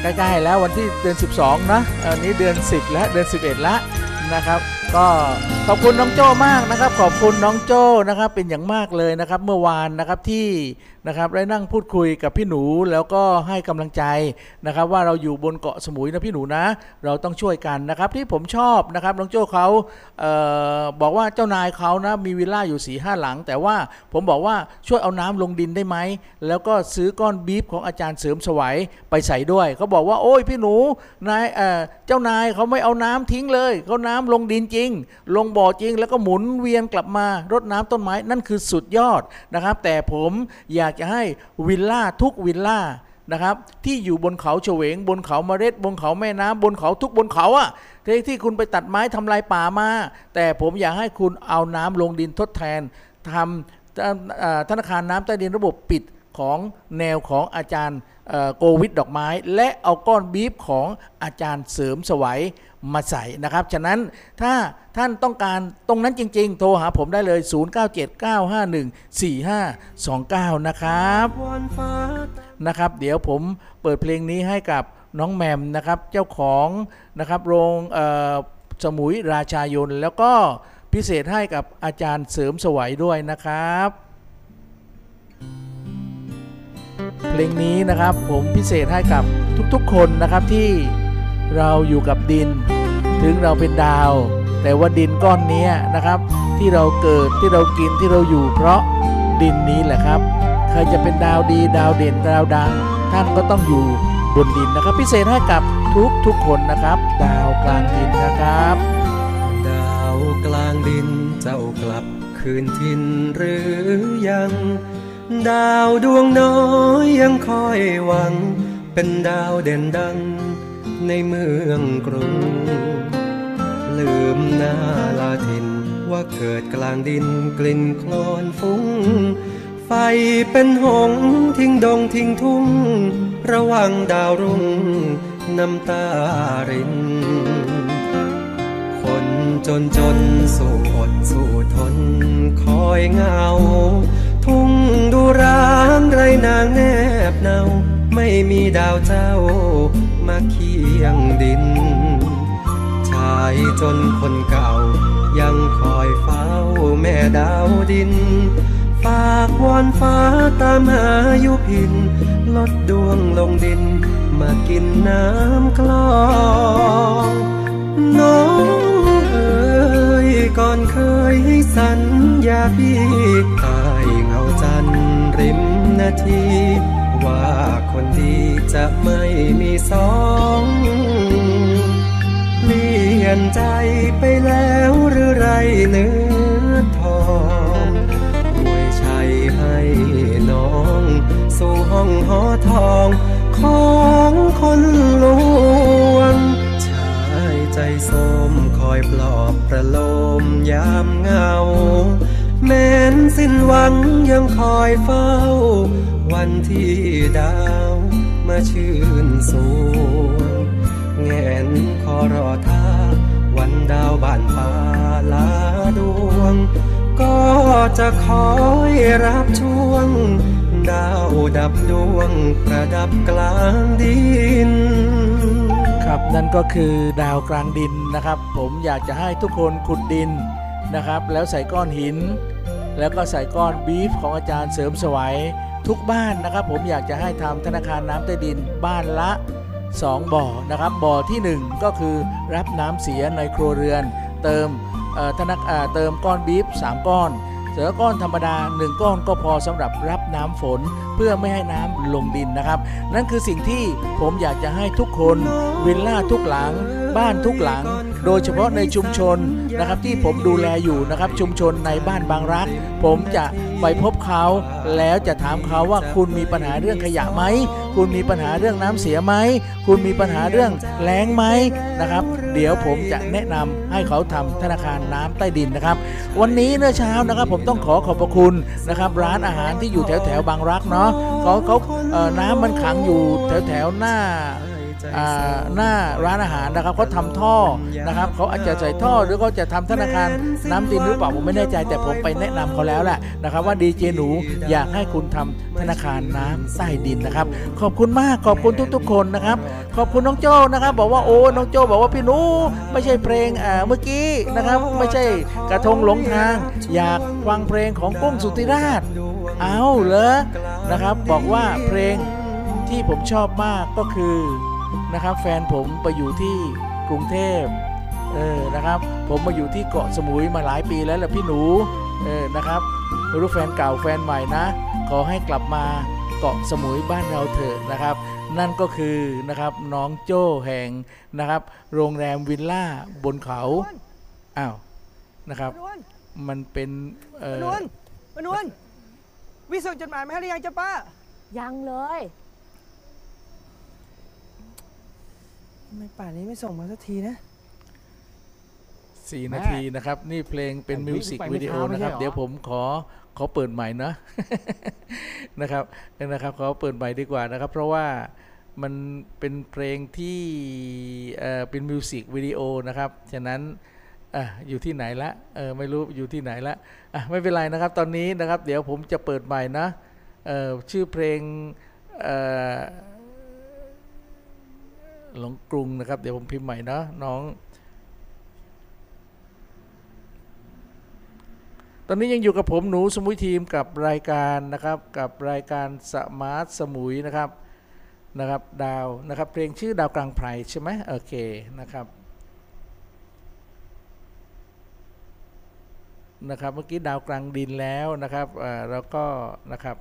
ใกล้ๆแล้ววันที่เดือน 12 นะอันนี้เดือน 10 และเดือน 11 แล้วนะครับ ก็ ขอบคุณน้องโจ้มากนะครับ ขอบคุณน้องโจ้นะครับเป็นอย่างมากเลยนะครับ เมื่อวานนะครับที่นะครับได้นั่งพูดคุยกับพี่หนูแล้วก็ให้กำลังใจนะครับ ว่าเราอยู่บนเกาะสมุยนะพี่หนูนะ เราต้องช่วยกันนะครับ ที่ผมชอบนะครับน้องโจ้เขาเออบอกว่าเจ้านายเขานะมีวิลล่าอยู่4ี่ห้าหลัง แต่ว่าผมบอกว่าช่วยเอาน้ำลงดินได้ไหมแล้วก็ซื้อก้อนบีฟของอาจารย์เสริมสวัยไปใส่ด้วยเขาบอกว่าโอ้ยพี่หนูนายเอ่อเจ้านายเขาไม่เอาน้ำทิ้งเลยเขาน้ำลงดินจริง ลงบ่อจริง แล้วก็หมุนเวียนกลับมารดน้ำต้นไม้นั่นคือสุดยอดนะครับ แต่ผมอยากจะให้วิลล่าทุกวิลล่านะครับ ที่อยู่บนเขาเฉวง บนเขาเมร็ดบนเขาแม่น้ำบนเขาทุกบนเขาอะที่ที่คุณไปตัดไม้ทำลายป่ามา แต่ผมอยากให้คุณเอาน้ำลงดินทดแทนทำธนาคารน้ำใต้ดินระบบปิดของแนวของอาจารย์โกวิดดอกไม้ และเอาก้อนบีฟของอาจารย์เสริมสวัย มาใส่นะครับ ฉะนั้นถ้าท่านต้องการตรงนั้นจริง ๆ โทรหาผมได้เลย 0979514529 นะครับนะครับ เดี๋ยวผมเปิดเพลงนี้ให้กับน้องแมมนะครับเจ้าของนะครับโรงสมุยราชายน แล้วก็พิเศษให้กับอาจารย์เสริมสวัยด้วยนะครับ เพลงนี้นะครับผมพิเศษให้กับทุกๆคนนะครับที่ เราอยู่กับดิน ถึงเราเป็นดาว แต่ว่าดินก้อนนี้นะครับ ที่เราเกิดที่เรากินที่เราอยู่ เพราะดินนี้แหละครับใครจะเป็นดาวดีดาวเด่นดาวดัง ท่านก็ต้องอยู่บนดินนะครับ พิเศษให้กับทุกทุกคนนะครับ ดาวกลางดินนะครับ ดาวกลางดินเจ้ากลับคืนทินหรือยัง ดาวดวงน้อยยังคอยหวัง เป็นดาวเด่นดัง ในเมืองกรุง ลืมหน้าลาทินว่าเกิดกลางดินกลิ่นโคลนฟุ้ง ไฟเป็นหงทิ้งดงทิ้งทุ่ง ระวังดาวรุ่งน้ำตาริน คนจนจนสู้อดสู้ทนคอยเงา ทุ่งดูร้างไรนางแนบเนา ไม่มีดาวเจ้า มาเคียงดิน ชายจนคนเก่า ยังคอยเฝ้าแม่ดาวดิน ฝากวอนฟ้าตามหายุพิน ลดดวงลงดิน มากินน้ำคลองน้องเอ๋ยก่อนเคยให้สัญญาพี่ใต้เงาจันริมนาที ว่าคนดีจะไม่มีสองเปลี่ยนใจไปแล้วหรือไรเนื้อทองอวยชัยให้น้อง สู่ห้องหอทองของคนลวง ชายใจสมคอยปลอบประโลมยามเหงา แม้นสิ้นหวังยังคอยเฝ้า วันที่ดาวมาชื่นสวงแงนขอรอท่าวันดาวบ้านฟ้าลาดวง ก็จะคอยรับช่วง ดาวดับดวงประดับกลางดิน ครับนั่นก็คือดาวกลางดินนะครับ ผมอยากจะให้ทุกคนขุดดินนะครับ แล้วใส่ก้อนหิน แล้วก็ใส่ก้อนบีฟของอาจารย์เสริมสวัย ทุกบ้านนะครับ ผมอยากจะให้ทำธนาคารน้ำใต้ดินบ้านละ 2 บ่อนะครับ บ่อทีหนึ่1 ก็คือรับน้ำเสียในครัวเรือน เติมเอ่อธนาเอ่อเติมก้อนบีฟ3ก้อนเสือก้อนธรรมดา 1 ก้อนก็พอสำหรับรับน้ำฝนเพื่อไม่ให้น้ำลงดินนะครับ นั่นคือสิ่งที่ผมอยากจะให้ทุกคนวิลล่าทุกหลัง บ้านทุกหลัง โดยเฉพาะในชุมชนนะครับที่ผมดูแลอยู่นะครับชุมชนในบ้านบางรัก ผมจะไปพบเขา แล้วจะถามเขาว่าคุณมีปัญหาเรื่องขยะไหม คุณมีปัญหาเรื่องน้ำเสียไหม คุณมีปัญหาเรื่องแล้งไหมนะครับ เดี๋ยวผมจะแนะนำให้เขาทำธนาคารน้ำใต้ดินนะครับ วันนี้เนื้อเช้านะครับผมต้องขอขอบพระคุณนะครับร้านอาหารที่อยู่แถวแถวบางรักเนาะเขาเขาน้ำมันขังอยู่แถวแถวหน้า หน้าร้านอาหารนะครับเขาทำท่อนะครับเขาอาจจะใส่ท่อหรือเขาจะทำธนาคารน้ำดินหรือเปล่าผมไม่แน่ใจ แต่ผมไปแนะนำเขาแล้วแหละนะครับ ว่าดีเจหนูอยากให้คุณทำธนาคารน้ำใต้ดินนะครับ ขอบคุณมากขอบคุณทุก ๆ คนนะครับ ขอบคุณน้องโจ้นะครับ บอกว่าโอ้น้องโจ้บอกว่าพี่หนูไม่ใช่เพลงเมื่อกี้นะครับไม่ใช่กระทงหลงทาง อยากฟังเพลงของกุ้งสุธิราชเอาเหรอนะครับ บอกว่าเพลงที่ผมชอบมากก็คือ นะครับ แฟนผมไปอยู่ที่กรุงเทพเออนะครับ ผมมาอยู่ที่เกาะสมุยมาหลายปีแล้วแหละพี่หนูเออนะครับไม่รู้แฟนเก่าแฟนใหม่นะ ขอให้กลับมาเกาะสมุยบ้านเราเถอะนะครับ นั่นก็คือนะครับน้องโจ้แห่งนะครับ โรงแรมวิลล่าบนเขาอ้าวนะครับมนวนมันเป็นเอมอนวนมนวนวิส่งจดหมายมาให้หรือยังจ๊ะป้า ยังเลย ทำ ไมป่านนี้ไม่ส่งมาสักทีนะ สี่นาทีนะครับ นี่เพลงเป็นมิวสิกวิดีโอนะครับ เดี๋ยวผมขอขอเปิดใหม่นะนะครับนะครับขอเปิดใหม่ดีกว่านะครับ เพราะว่ามันเป็นเพลงที่เอ่อเป็นมิวสิกวิดีโอนะครับ ฉะนั้นอะอยู่ที่ไหนละเออไม่รู้อยู่ที่ไหนละอะไม่เป็นไรนะครับ ตอนนี้นะครับ เดี๋ยวผมจะเปิดใหม่นะเอ่อชื่อเพลงเอ่อ หลงกรุงนะครับ เดี๋ยวผมพิมพ์ใหม่นะน้อง ตอนนี้ยังอยู่กับผมหนูสมุยทีมกับรายการนะครับกับรายการสมาร์ทสมุยนะครับนะครับดาวนะครับเพลงชื่อดาวกลางไพรใช่ไหมโอเคนะครับนะครับเมื่อกี้ดาวกลางดินแล้วนะครับอ่าแล้วก็นะครับ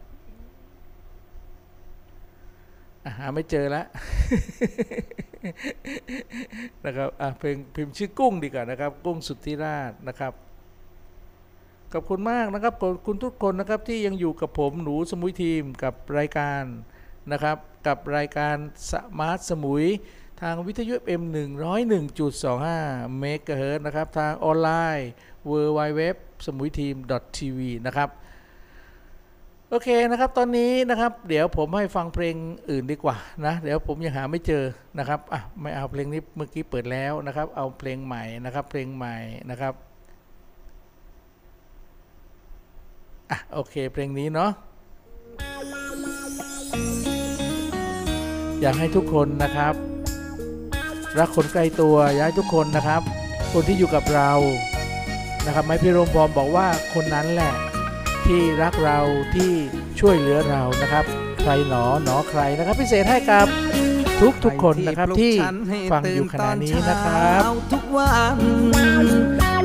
หาไม่เจอแล้วนะครับอะเพลงพิมพ์ชื่อกุ้งดีกว่านะครับ กุ้งสุทธิราชนะครับขอบคุณมากนะครับขอบคุณทุกคนนะครับที่ยังอยู่กับผมหนูสมุยทีมกับรายการนะครับกับรายการสมาร์ทสมุย ทางวิทยุ M 101.25 เมกะเฮิรตนะครับ ทางออนไลน์ w w w สมุยทีม .tv นะครับ โอเคนะครับตอนนี้นะครับ เดี๋ยวผมให้ฟังเพลงอื่นดีกว่านะ เดี๋ยวผมยังหาไม่เจอนะครับอะไม่เอาเพลงนี้เมื่อกี้เปิดแล้วนะครับ เอาเพลงใหม่นะครับ เพลงใหม่นะครับอะโอเคเพลงนี้เนาะอยากให้ทุกคนนะครับ รักคนใกล้ตัวอยากให้ทุกคนนะครับ คนที่อยู่กับเรานะครับไม้พิรมพรบอกว่าคนนั้นแหละ ที่รักเราที่ช่วยเหลือเรานะครับ ใครหนอหนอใครนะครับ พิเศษให้กับทุกทุกๆคนนะครับที่ฟังอยู่ขณะนี้นะครับทุกวัน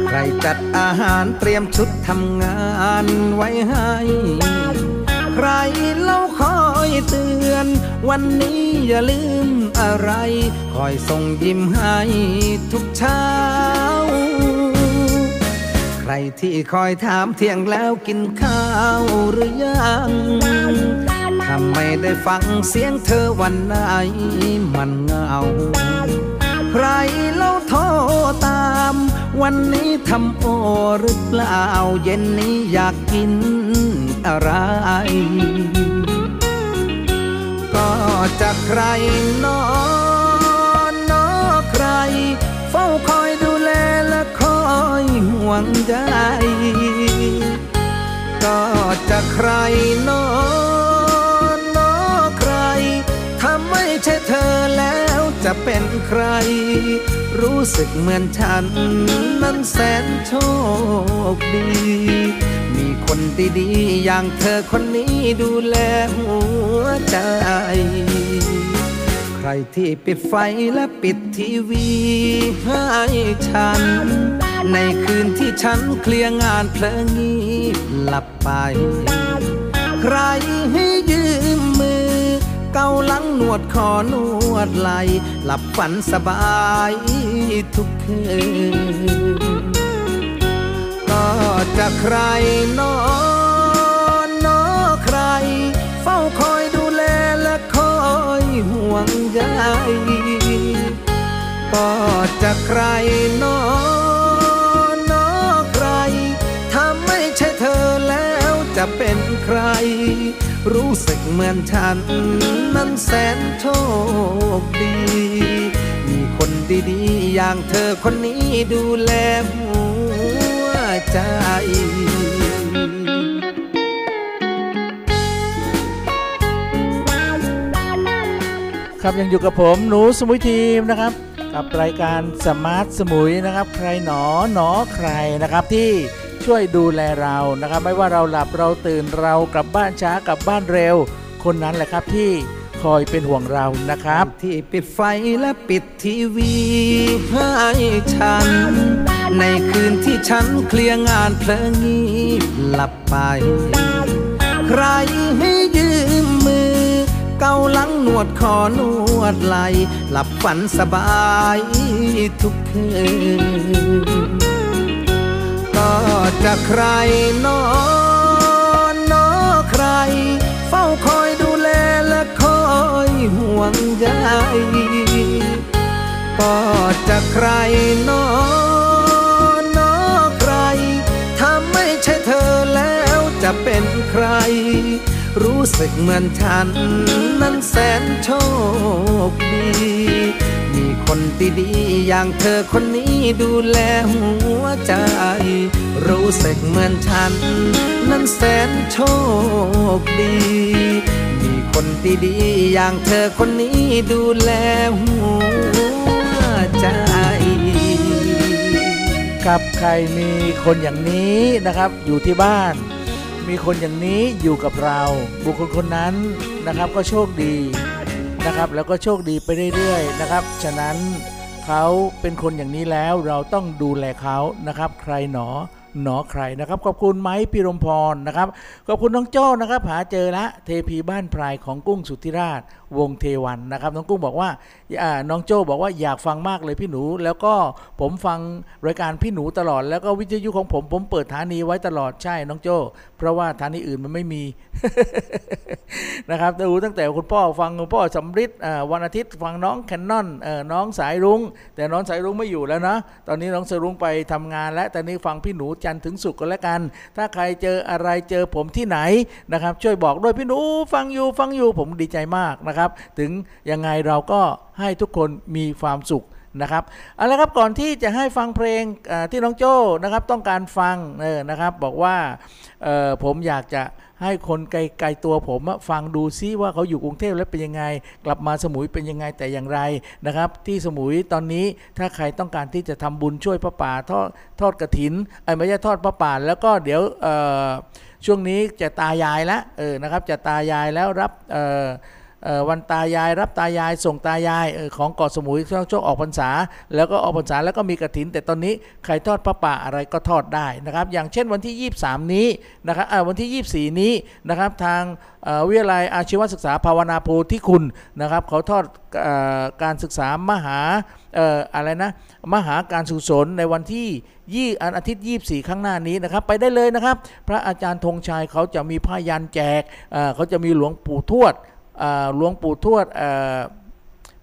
ใครจัดอาหารเตรียมชุดทำงานไว้ให้ ใครเล่าคอยเตือน วันนี้อย่าลืมอะไร คอยส่งยิ้มให้ทุกเช้าใค รที่คอยถามเที่ยงแล้วกินข้าวหรือยังถ้าไม่ได้ฟังเสียงเธอวันไหนมันเงา ใครเล่าโทรตาม วันนี้ทำโอหรือเปล่า เย็นนี้อยากกินอะไรก็จะใครนอนนอใคร เฝ้าคอยดู วงใยก็จะใครนอนนอใคร ถ้าไม่ใช่เธอแล้วจะเป็นใคร รู้สึกเหมือนฉัน นั้นแสนโชคดี มีคนดีๆอย่างเธอคนนี้ดูแลหัวใจใครที่ปิดไฟและปิดทีวีให้ฉัน ในคืนที่ฉันเคลียร์งานเพลิงงีบหลับไป ใครให้ยืมมือ เกาลังนวดคอนวดไหล หลับฝันสบายทุกคืน ก็จะใครนอนนอใคร เฝ้าคอยดูแลและคอยห่วงใยก็จะใครนอน จะเป็นใคร รู้สึกเหมือนฉัน นั้นแสนโชคดี มีคนดีๆ อย่างเธอคนนี้ดูแลหัวใจครับยังอยู่กับผมหนูสมุยทีมนะครับ กับรายการ Smart สมุยนะครับ ใครหนอหนอใครนะครับที่ ช่วยดูแลเรานะครับ ไม่ว่าเราหลับเราตื่นเรากลับบ้านช้ากลับบ้านเร็ว คนนั้นแหละครับที่คอยเป็นห่วงเรานะครับ ที่ปิดไฟและปิดทีวีให้ฉัน ในคืนที่ฉันเคลียร์งานเผลองีบหลับไป ใครให้ยืมมือ เกาลังนวดคอนวดไหล หลับฝันสบายทุกคืน ก็จะใครนอนนอใคร เฝ้าคอยดูแลและคอยห่วงใยก็จะใครนอนนอใคร ถ้าไม่ใช่เธอแล้วจะเป็นใคร รู้สึกเหมือนฉันนั้นแสนโชคดี คนดีๆอย่างเธอคนนี้ดูแลหัวใจ รู้สึกเหมือนฉัน นั้นแสนโชคดี มีคนดีๆอย่างเธอคนนี้ดูแลหัวใจกับใครมีคนอย่างนี้นะครับอยู่ที่บ้าน มีคนอย่างนี้อยู่กับเรา บุคคลคนนั้นนะครับก็โชคดี นะครับ แล้วก็โชคดีไปเรื่อยๆนะครับ ฉะนั้นเขาเป็นคนอย่างนี้แล้วเราต้องดูแลเขานะครับ ใครหนอหนอใครนะครับ ขอบคุณไม้พิรมพรนะครับ ขอบคุณน้องโจ้นะครับหาเจอละเทพีบ้านพรายของกุ้งสุธิราช วงเทวันนะครับน้องกุ้งบอกว่าน้องโจ้บอกว่าอยากฟังมากเลยพี่หนู แล้วก็ผมฟังรายการพี่หนูตลอด แล้วก็วิทยุของผมผมเปิดฐานีไว้ตลอดใช่น้องโจ้เพราะว่าฐานีอื่นมันไม่มีนะครับดูตั้งแต่คุณพ่อฟังคุณพ่อสำริดวันอาทิตย์ฟังน้องแคนนอนน้องสายรุง้ง แต่น้องสายรุ้งไม่อยู่แล้วนะตอนนี้น้องสายรุ้งไปทำงาน แล้วแต่นี้ฟังพี่หนูจันทร์ถึงสุกก็แล้วกัน ถ้าใครเจออะไรเจอผมที่ไหนนะครับ ช่วยบอกด้วยพี่หนูฟังอยู่ฟังอยู่ผมดีใจมากนะครับถึงยังไงเราก็ให้ทุกคนมีความสุขนะครับเอาละครับก่อนที่จะให้ฟังเพลงที่น้องโจ้นะครับต้องการฟังเออนะครับบอกว่าผมอยากจะให้คนไกลๆตัวผมฟังดูซิว่าเขาอยู่กรุงเทพแล้วเป็นยังไง กลับมาสมุยเป็นยังไงแต่อย่างไรนะครับ ที่สมุยตอนนี้ถ้าใครต้องการที่จะทำบุญช่วยพระป่าทอดทอดกระถินไอ้ไม่ใช่ทอดพระป่าแล้วก็เดี๋ยวช่วงนี้จะตายายแล้วเออนะครับจะตายายแล้วรับ วันตายายรับตายายส่งตายายออของเกาะสมุยช่วงช่วงออกพรรษา แล้วก็ออกพรรษาแล้วก็มีกระถิน แต่ตอนนี้ใครทอดพระป่าอะไรก็ทอดได้นะครับ อย่างเช่นวันที่ 23 นี้นะครับอ่าวันที่ 24 นี้นะครับทางเอ่อวิทยาลัยอาชีวศึกษาภาวนาโพธิคุณนะครับเขาทอดออการศึกษามหาอออะไรนะมหาการสุสนในวันที่ยี่อันอาทิตย์ 24 ข้างหน้านี้นะครับ ไปได้เลยนะครับ พระอาจารย์ธงชัยเขาจะมีผ้ายันแจกเเขาจะมีหลวงปู่ทวด หลวงปู่ทวด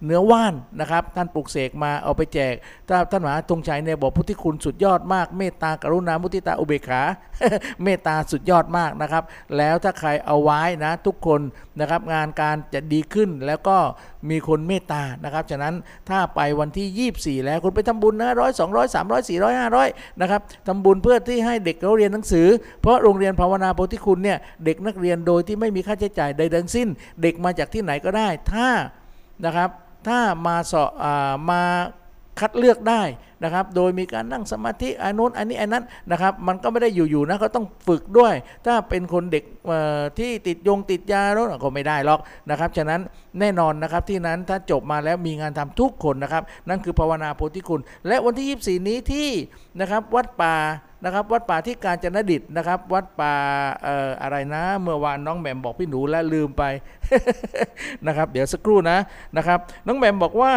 เนื้อว่านนะครับ ท่านปลุกเสกมาเอาไปแจกถ้าท่านมหาธงชัยเนี่ยบอกพุทธิคุณสุดยอดมาก เมตตากรุณามุทิตาอุเบกขา เมตตาสุดยอดมากนะครับ แล้วถ้าใครเอาไว้นะทุกคนนะครับงานการจะดีขึ้นแล้วก็มีคนเมตตานะครับ ฉะนั้นถ้าไปวันที่ 24 แล้วคุณไปทำบุญนะร้อยสองร้อยสามร้อยสี่ร้อยห้าร้อยนะครับทำบุญเพื่อที่ให้เด็กเขาเรียนหนังสือ เพราะโรงเรียนภาวนาโพธิคุณเนี่ยเด็กนักเรียนโดยที่ไม่มีค่าใช้จ่ายใดทั้งสิ้น เด็กมาจากที่ไหนก็ได้ถ้านะครับ ถ้ามาสอบอมาคัดเลือกได้นะครับ โดยมีการนั่งสมาธิอันนู้นอันนี้อันนั้นนะครับ มันก็ไม่ได้อยู่ๆนะก็ต้องฝึกด้วย ถ้าเป็นคนเด็กที่ติดยงติดยาแล้วก็ไม่ได้หรอกนะครับ ฉะนั้นแน่นอนนะครับที่นั้นถ้าจบมาแล้วมีงานทำทุกคนนะครับ นั่นคือภาวนาโพธิคุณ และวันที่ 24 นี้ที่นะครับวัดป่า นะครับ วัดป่าที่กาญจนดิตนะครับ วัดป่าเอ่ออะไรนะ เมื่อวานน้องแหม่มบอกพี่หนูและลืมไปนะครับ เดี๋ยวสักครู่นะนะครับ น้องแหม่มบอกว่า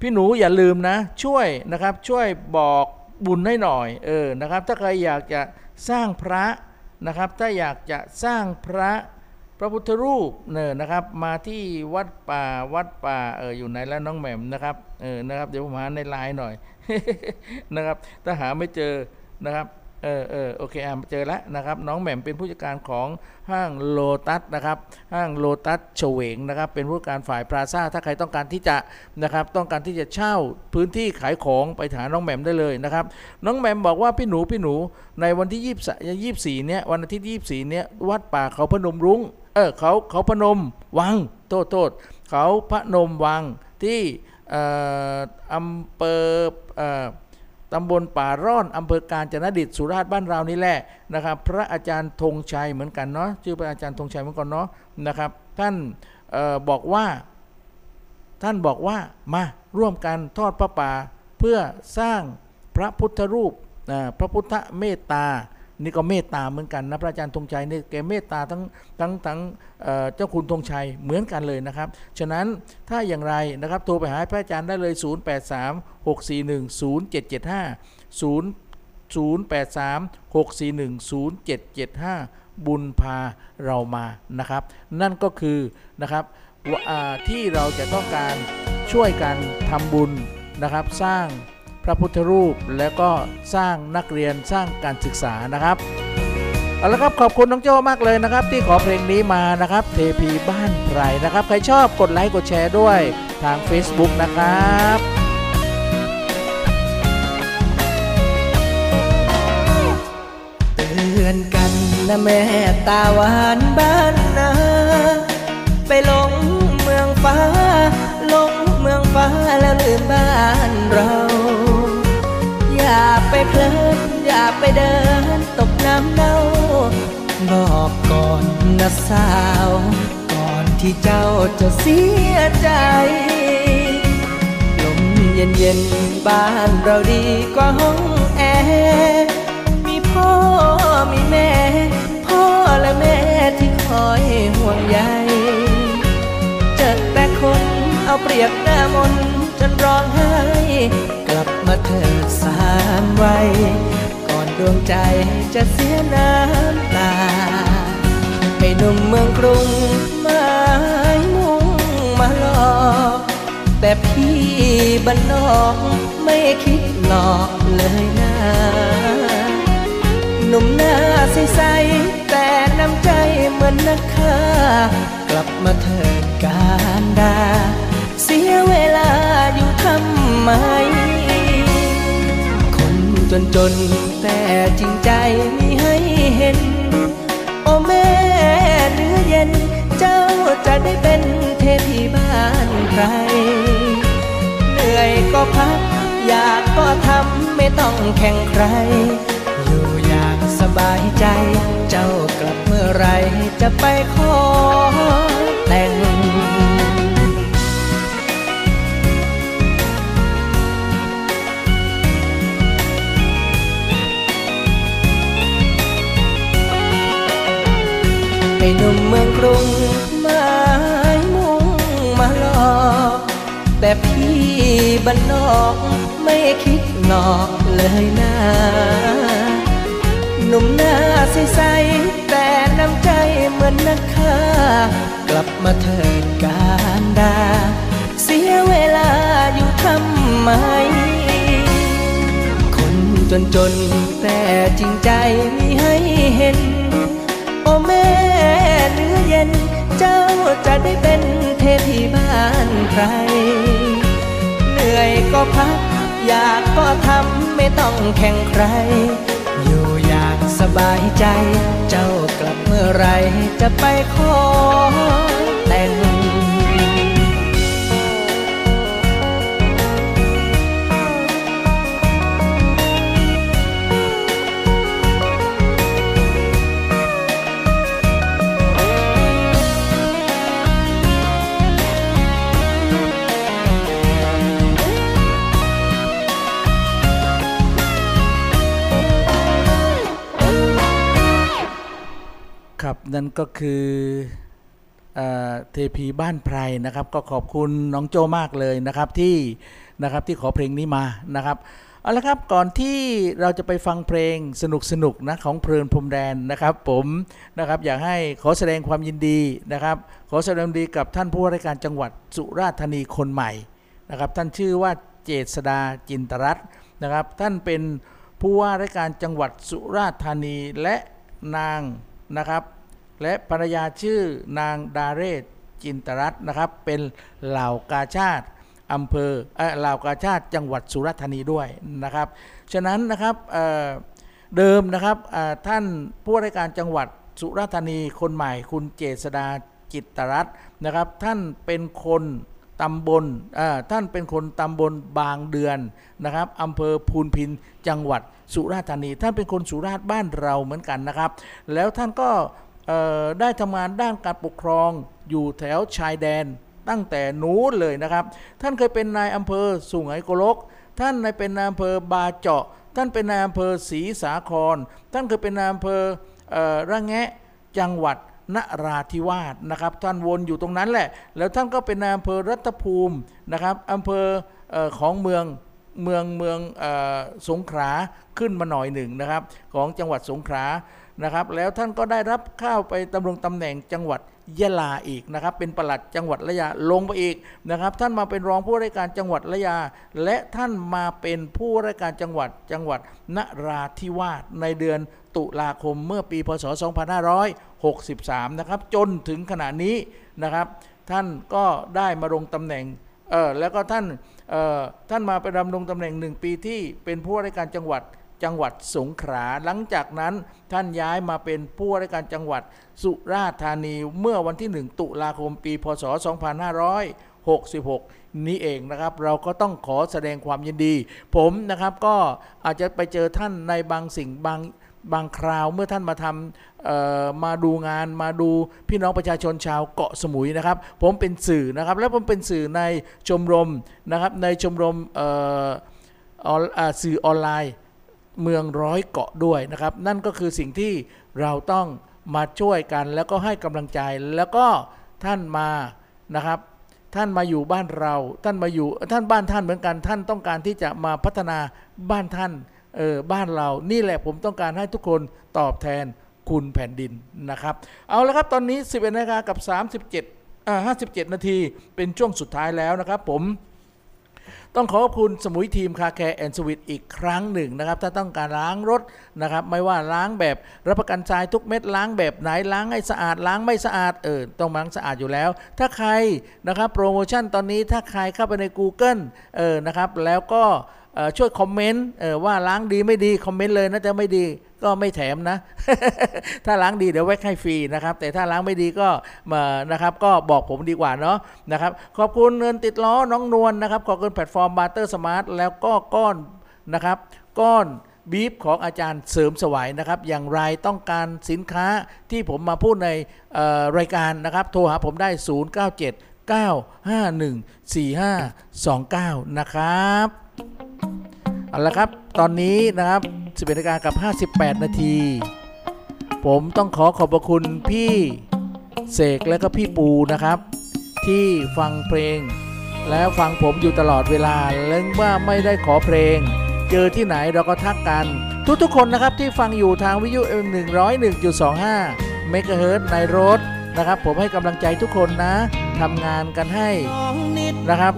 พี่หนูอย่าลืมนะ ช่วยนะครับ ช่วยบอกบุญให้หน่อยเออนะครับ ถ้าใครอยากจะสร้างพระนะครับ ถ้าอยากจะสร้างพระพระพุทธรูปเนอนะครับ มาที่วัดป่าวัดป่าเอออยู่ไหนแล้วน้องแหม่มนะครับเออนะครับ เดี๋ยวผมหาในไลน์หน่อย นะครับ ถ้าหาไม่เจอนะครับเออเออโอเคอะเจอแล้วนะครับ น้องแหม่มเป็นผู้จัดการของห้างโลตัสนะครับ ห้างโลตัสเฉวงนะครับ เป็นผู้จัดการฝ่ายพลาซ่า ถ้าใครต้องการที่จะนะครับ ต้องการที่จะเช่าพื้นที่ขายของไปหาน้องแหม่มได้เลยนะครับ น้องแหม่มบอกว่าพี่หนูพี่หนูในวันที่ยี่สิบสี่เนี้ยวันอาทิตย์ยี่สี่เนี้ยวัดป่าเขาพนมรุ้ง เออเขาเขาพนมวังโทษโทษเขาพนมวังที่ อำเภอตำบลป่าร่อนอำเภอการจนดิตสุราษฎร์บ้านเรานี่แหละนะครับ พระอาจารย์ธงชัยเหมือนกันเนาะชื่อพระอาจารย์ธงชัยเหมือนกันเนาะนะครับ ท่านออบอกว่า ท่านบอกว่ามาร่วมกันทอดพระป่าเพื่อสร้างพระพุทธรูปพระพุทธเมตตา นี่ก็เมตตาเหมือนกันนะพระอาจารย์ธงชัยเนี่ยแกเมตตาทั้งทั้งทั้งเจ้าคุณธงชัยเหมือนกันเลยนะครับ ฉะนั้นถ้าอย่างไรนะครับโทรไปหาพระอาจารย์ได้เลย 083 641 0775 0 083 641 0775 บุญพาเรามานะครับ นั่นก็คือนะครับที่เราจะต้องการช่วยกันทำบุญนะครับสร้าง ระพุทธรูป แล้วก็สร้างนักเรียนสร้างการศึกษานะครับเอาละครับขอบคุณน้องโจ้มากเลยนะครับ ที่ขอเพลงนี้มานะครับ เทพีบ้านไพรนะครับ ใครชอบกดไลค์กดแชร์ด้วยทาง Facebook นะครับเตือนกันนะแม่ตาหวานบ้านนา ไปลงเมืองฟ้า ลงเมืองฟ้าแล้วลืมบ้านเราาไปเพลิน อย่าไปเดินตกน้ำเน่า บอกก่อนนะสาว ก่อนที่เจ้าจะเสียใจลมเย็นเย็นๆบ้านเราดีกว่าห้องแอร์ามวัยก่อนดวงใจจะเสียน้ำตาให้หนุ่มเมืองกรุงไม้มุ่งมาหลอกแต่พี่บ้านนอกไม่คิดหลอกเลยนะหนุ่มหน้าใสๆแต่น้ำใจเหมือนนักฆ่ากลับมาเถิดการดา เสียเวลาอยู่ทำไม จนจนแต่จริงใจมีให้เห็น โอ้แม่เนื้อเย็น เจ้าจะได้เป็นเทพีบ้านใคร เหนื่อยก็พัก อยากก็ทำไม่ต้องแข่งใคร อยู่อย่างสบายใจ เจ้ากลับเมื่อไรจะไปขอแต่ง หนุ่มเมืองกรุงไม้มุ่งมาหลอกแต่พี่บ้านนอกไม่คิดหลอกเลยนะหนุ่มหน้าใสๆแต่น้ำใจเหมือนนักฆ่ากลับมาเถิดการดา เสียเวลาอยู่ทำไม คนจนจนๆแต่จริงใจมีให้เห็น ได้เป็นเทพีบ้านใคร เหนื่อยก็พัก อยากก็ทำไม่ต้องแข่งใคร อยู่อยากสบายใจ เจ้ากลับเมื่อไรจะไปขอ นั่นก็คือเทพีบ้านไพรนะครับ ก็ขอบคุณน้องโจมากเลยนะครับที่นะครับที่ขอเพลงนี้มานะครับเอาละครับก่อนที่เราจะไปฟังเพลงสนุกสนุกนะของเพลินพรมแดนนะครับ ผมนะครับอยากให้ขอแสดงความยินดีนะครับ ขอแสดงความยินดีกับท่านผู้ว่าราชการจังหวัดสุราษฎร์ธานีคนใหม่นะครับ ท่านชื่อว่าเจษดาจินตรัตน์นะครับ ท่านเป็นผู้ว่าราชการจังหวัดสุราษฎร์ธานีและนางนะครับ และภรรยาชื่อนางดาเรศจินตรัตน์นะครับ เป็นเหล่ากาชาติอำเภอเหล่ากาชาติจังหวัดสุราษฎร์ธานีด้วยนะครับ ฉะนั้นนะครับเเดิมนะครับท่านผู้ว่าราชการจังหวัดสุราษฎร์ธานีคนใหม่คุณเจษดาจิตตรัตน์นะครับ ท่านเป็นคนตำบลท่านเป็นคนตำบลบางเดือนนะครับอำเภอพูนพินจังหวัดสุราษฎร์ธานี ท่านเป็นคนสุราษฎร์บ้านเราเหมือนกันนะครับ แล้วท่านก็เได้ทำงานด้านการปกครองอยู่แถวชายแดนตั้งแต่นู้นเลยนะครับ ท่านเคยเป็นนายอำเภอสุไหงโกลก ท่านในเป็นนายอำเภอบาเจาะ ท่านเป็นนายอำเภอศรีสาคร ท่านเคยเป็นนายอำเภอระแงะจังหวัดนราธิวาสนะครับ ท่านวนอยู่ตรงนั้นแหละ แล้วท่านก็เป็นนายอำเภอรัตภูมินะครับอำเภออของเมืองเมืองเมืองอสงขลาขึ้นมาหน่อยหนึ่งนะครับ ของจังหวัดสงขลา นะครับ แล้วท่านก็ได้รับเข้าไปดำรงตำแหน่งจังหวัดยะลาอีกนะครับ เป็นประหลัดจังหวัดระยาลงไปอีกนะครับ ท่านมาเป็นรองผู้ราชการจังหวัดระยาและท่านมาเป็นผู้ราชการจังหวัดจังหวัดนราธิวาสในเดือนตุลาคมเมื่อปีพศ 2563 นะครับ จนถึงขณะนี้นะครับ ท่านก็ได้มาลงตำแหน่งเออแล้วก็ท่านเออท่านมาไปดำรงตำแหน่งหนึ่งปีที่เป็นผู้ราชการจังหวัด จังหวัดสงขลาหลังจากนั้นท่านย้ายมาเป็นผู้ว่าราชการจังหวัดสุราษฎร์ธานีเมื่อวันที่ 1 ตุลาคมปีพศ 2566 นี้เองนะครับ เราก็ต้องขอแสดงความยินดี ผมนะครับก็อาจจะไปเจอท่านในบางสิ่งบางบางคราวเมื่อท่านมาทำมาดูงานมาดูพี่น้องประชาชนชาวเกาะสมุยนะครับ ผมเป็นสื่อนะครับ และผมเป็นสื่อในชมรมนะครับในชมรมสื่อออนไลน์ เมืองร้อยเกาะด้วยนะครับ นั่นก็คือสิ่งที่เราต้องมาช่วยกัน แล้วก็ให้กำลังใจแล้วก็ท่านมานะครับ ท่านมาอยู่บ้านเราท่านมาอยู่ท่านบ้านท่านเหมือนกันท่านต้องการที่จะมาพัฒนาบ้านท่านเออบ้านเรานี่แหละผมต้องการให้ทุกคนตอบแทนคุณแผ่นดินนะครับ เอาละครับตอนนี้ 11นาฬิกากับ 37อ่า57 นาทีเป็นช่วงสุดท้ายแล้วนะครับผม ต้องขอขอบคุณสมุยทีมคาแคร์แอนด์สวิตอีกครั้งหนึ่งนะครับ ถ้าต้องการล้างรถนะครับ ไม่ว่าล้างแบบรับประกันทรายทุกเม็ดล้างแบบไหนล้างให้สะอาดล้างไม่สะอาดเออต้องล้างสะอาดอยู่แล้ว ถ้าใครนะครับโปรโมชั่นตอนนี้ถ้าใครเข้าไปใน Google เออนะครับแล้วก็ ช่วยคอมเมนต์ว่าล้างดีไม่ดีคอมเมนต์เลยนะจะไม่ดีก็ไม่แถมนะ ถ้าล้างดีเดี๋ยวแวกให้ฟรีนะครับ แต่ถ้าล้างไม่ดีก็มานะครับ ก็บอกผมดีกว่าเนาะนะครับ ขอบคุณเงินติดล้อน้องนวลนะครับ ขอบคุณแพลตฟอร์ม Barter Smart แล้วก็ก้อนนะครับ ก้อนบีฟของอาจารย์เสริมสวัยนะครับ อย่างไรต้องการสินค้าที่ผมมาพูดในรายการนะครับ โทรหาผมได้ 097 951 4529 นะครับ เอาละครับตอนนี้นะครับ11นาฬิกากับ 58 นาที ผมต้องขอขอบพระคุณพี่เสกและก็พี่ปูนะครับ ที่ฟังเพลง แล้วฟังผมอยู่ตลอดเวลาเล่งว่าไม่ได้ขอเพลง เจอที่ไหนเราก็ทักกัน ทุกๆคนนะครับที่ฟังอยู่ทางวิทยุ M 101.25 เมกะเฮิรตซ์ในรถนะครับ ผมให้กำลังใจทุกคนนะ ทำงานกันให้นะครับ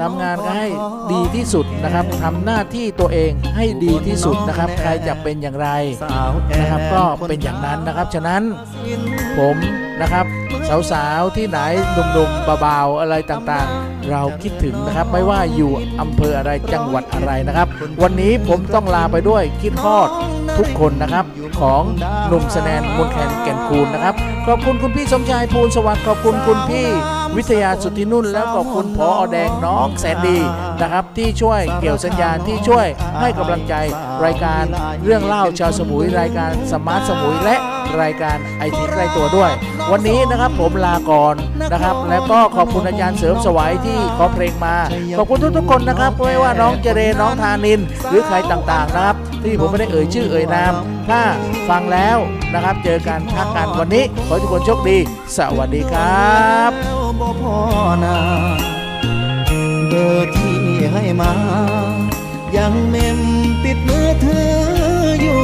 ทำงานกันให้ดีที่สุดนะครับทำหน้าที่ตัวเองให้ดีที่สุดนะครับ ใครจะเป็นอย่างไรนะครับ ก็เป็นอย่างนั้นนะครับ ฉะนั้นผมนะครับ สาวๆที่ไหนหนุ่มๆเบาๆอะไรต่างๆ เราคิดถึงนะครับ ไม่ว่าอยู่อำเภออะไรจังหวัดอะไรนะครับ วันนี้ผมต้องลาไปด้วยคิดฮอด ทุกคนนะครับ ของหนุ่มสแนนมนแคนแก่นคูณนะครับ ขอบคุณคุณพี่สมชายภูลสวัสดิ์ขอบคุณคุณพี่ วิทยาสุทธินุ่นแล้วขอบคุณพออแดงน้องแสนดีนะครับ ที่ช่วยเกี่ยวสัญญาณที่ช่วยให้กำลังใจรายการเรื่องเล่าชาวสมุยรายการสมาร์ทสมุยและรายการไอทีใกล้ตัวด้วย วันนี้นะครับผมลาก่อนนะครับ แล้วก็ขอบคุณอาจารย์เสริมสวัยที่ขอเพลงมา ขอบคุณทุกๆคนนะครับไม่ว่าน้องเจเรน้องธานิน หรือใครต่างๆนะครับ ที่ผมไม่ได้เอ่ยชื่อเอ่ยนาม ถ้าฟังแล้วนะครับ เจอกันทักกันวันนี้ ขอให้ทุกคนโชคดี สวัสดีครับแล้ว บ่พอนาเบอร์ที่ให้มา ยังเมมติดมือถืออยู่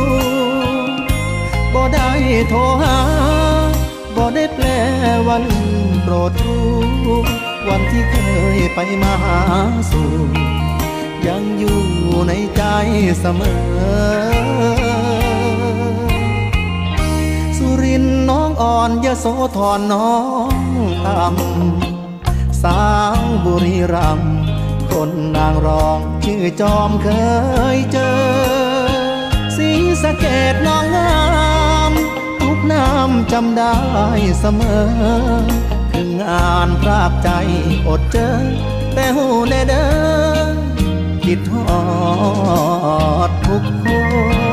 บ่ได้โทรหาบ่ได้แปลวันโปรดรู้วันที่เคยไปมาหาสู่ยังอยู่ในใจเสมอสุรินน้องอ่อนยโสธรน้อง อ่ำสาวบุรีรัมคนนางรองชื่อจอมเคยเจอ สีสะเกดน้องงามทุกน้ำจำได้เสมอ ถึงงานพรากใจอดเจอ แต่หูแน่เด้อคิดฮอดทุกคน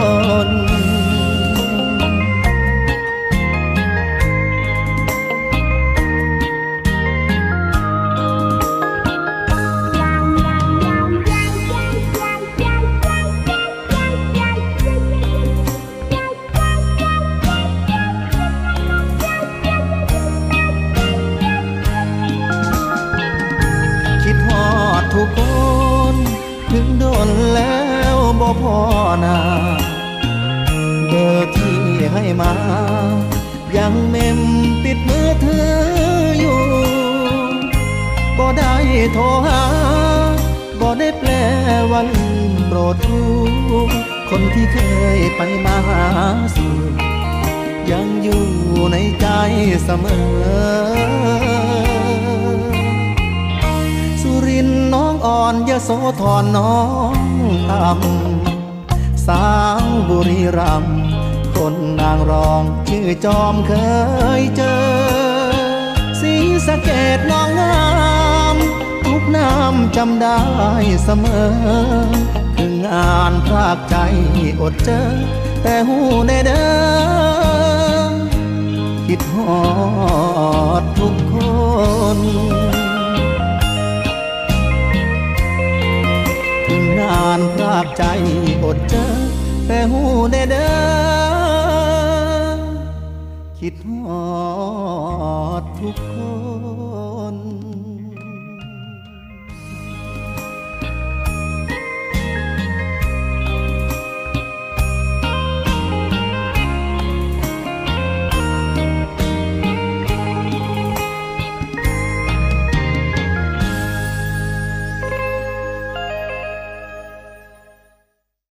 ให้มา ยังเมมติดมือถืออยู่ บ่ได้โทรหา บ่ได้แปลวันโปรดรู้คนที่เคยไปมาหาสู่ยังอยู่ในใจเสมอ สุรินทร์น้องอ่อนยโสธรน้องอ่ำสาวบุรีรัมย์ คนนางรอง ชื่อจอมเคยเจอ สีสะเกดน้องงาม ทุกน้ำจำได้เสมอ ถึงงานพรากใจอดเจอ แต่หูในเด้อคิดฮอดทุกคนถึงงานพรากใจอดเจอแต่หูแน่เด้อ คิดฮอดทุก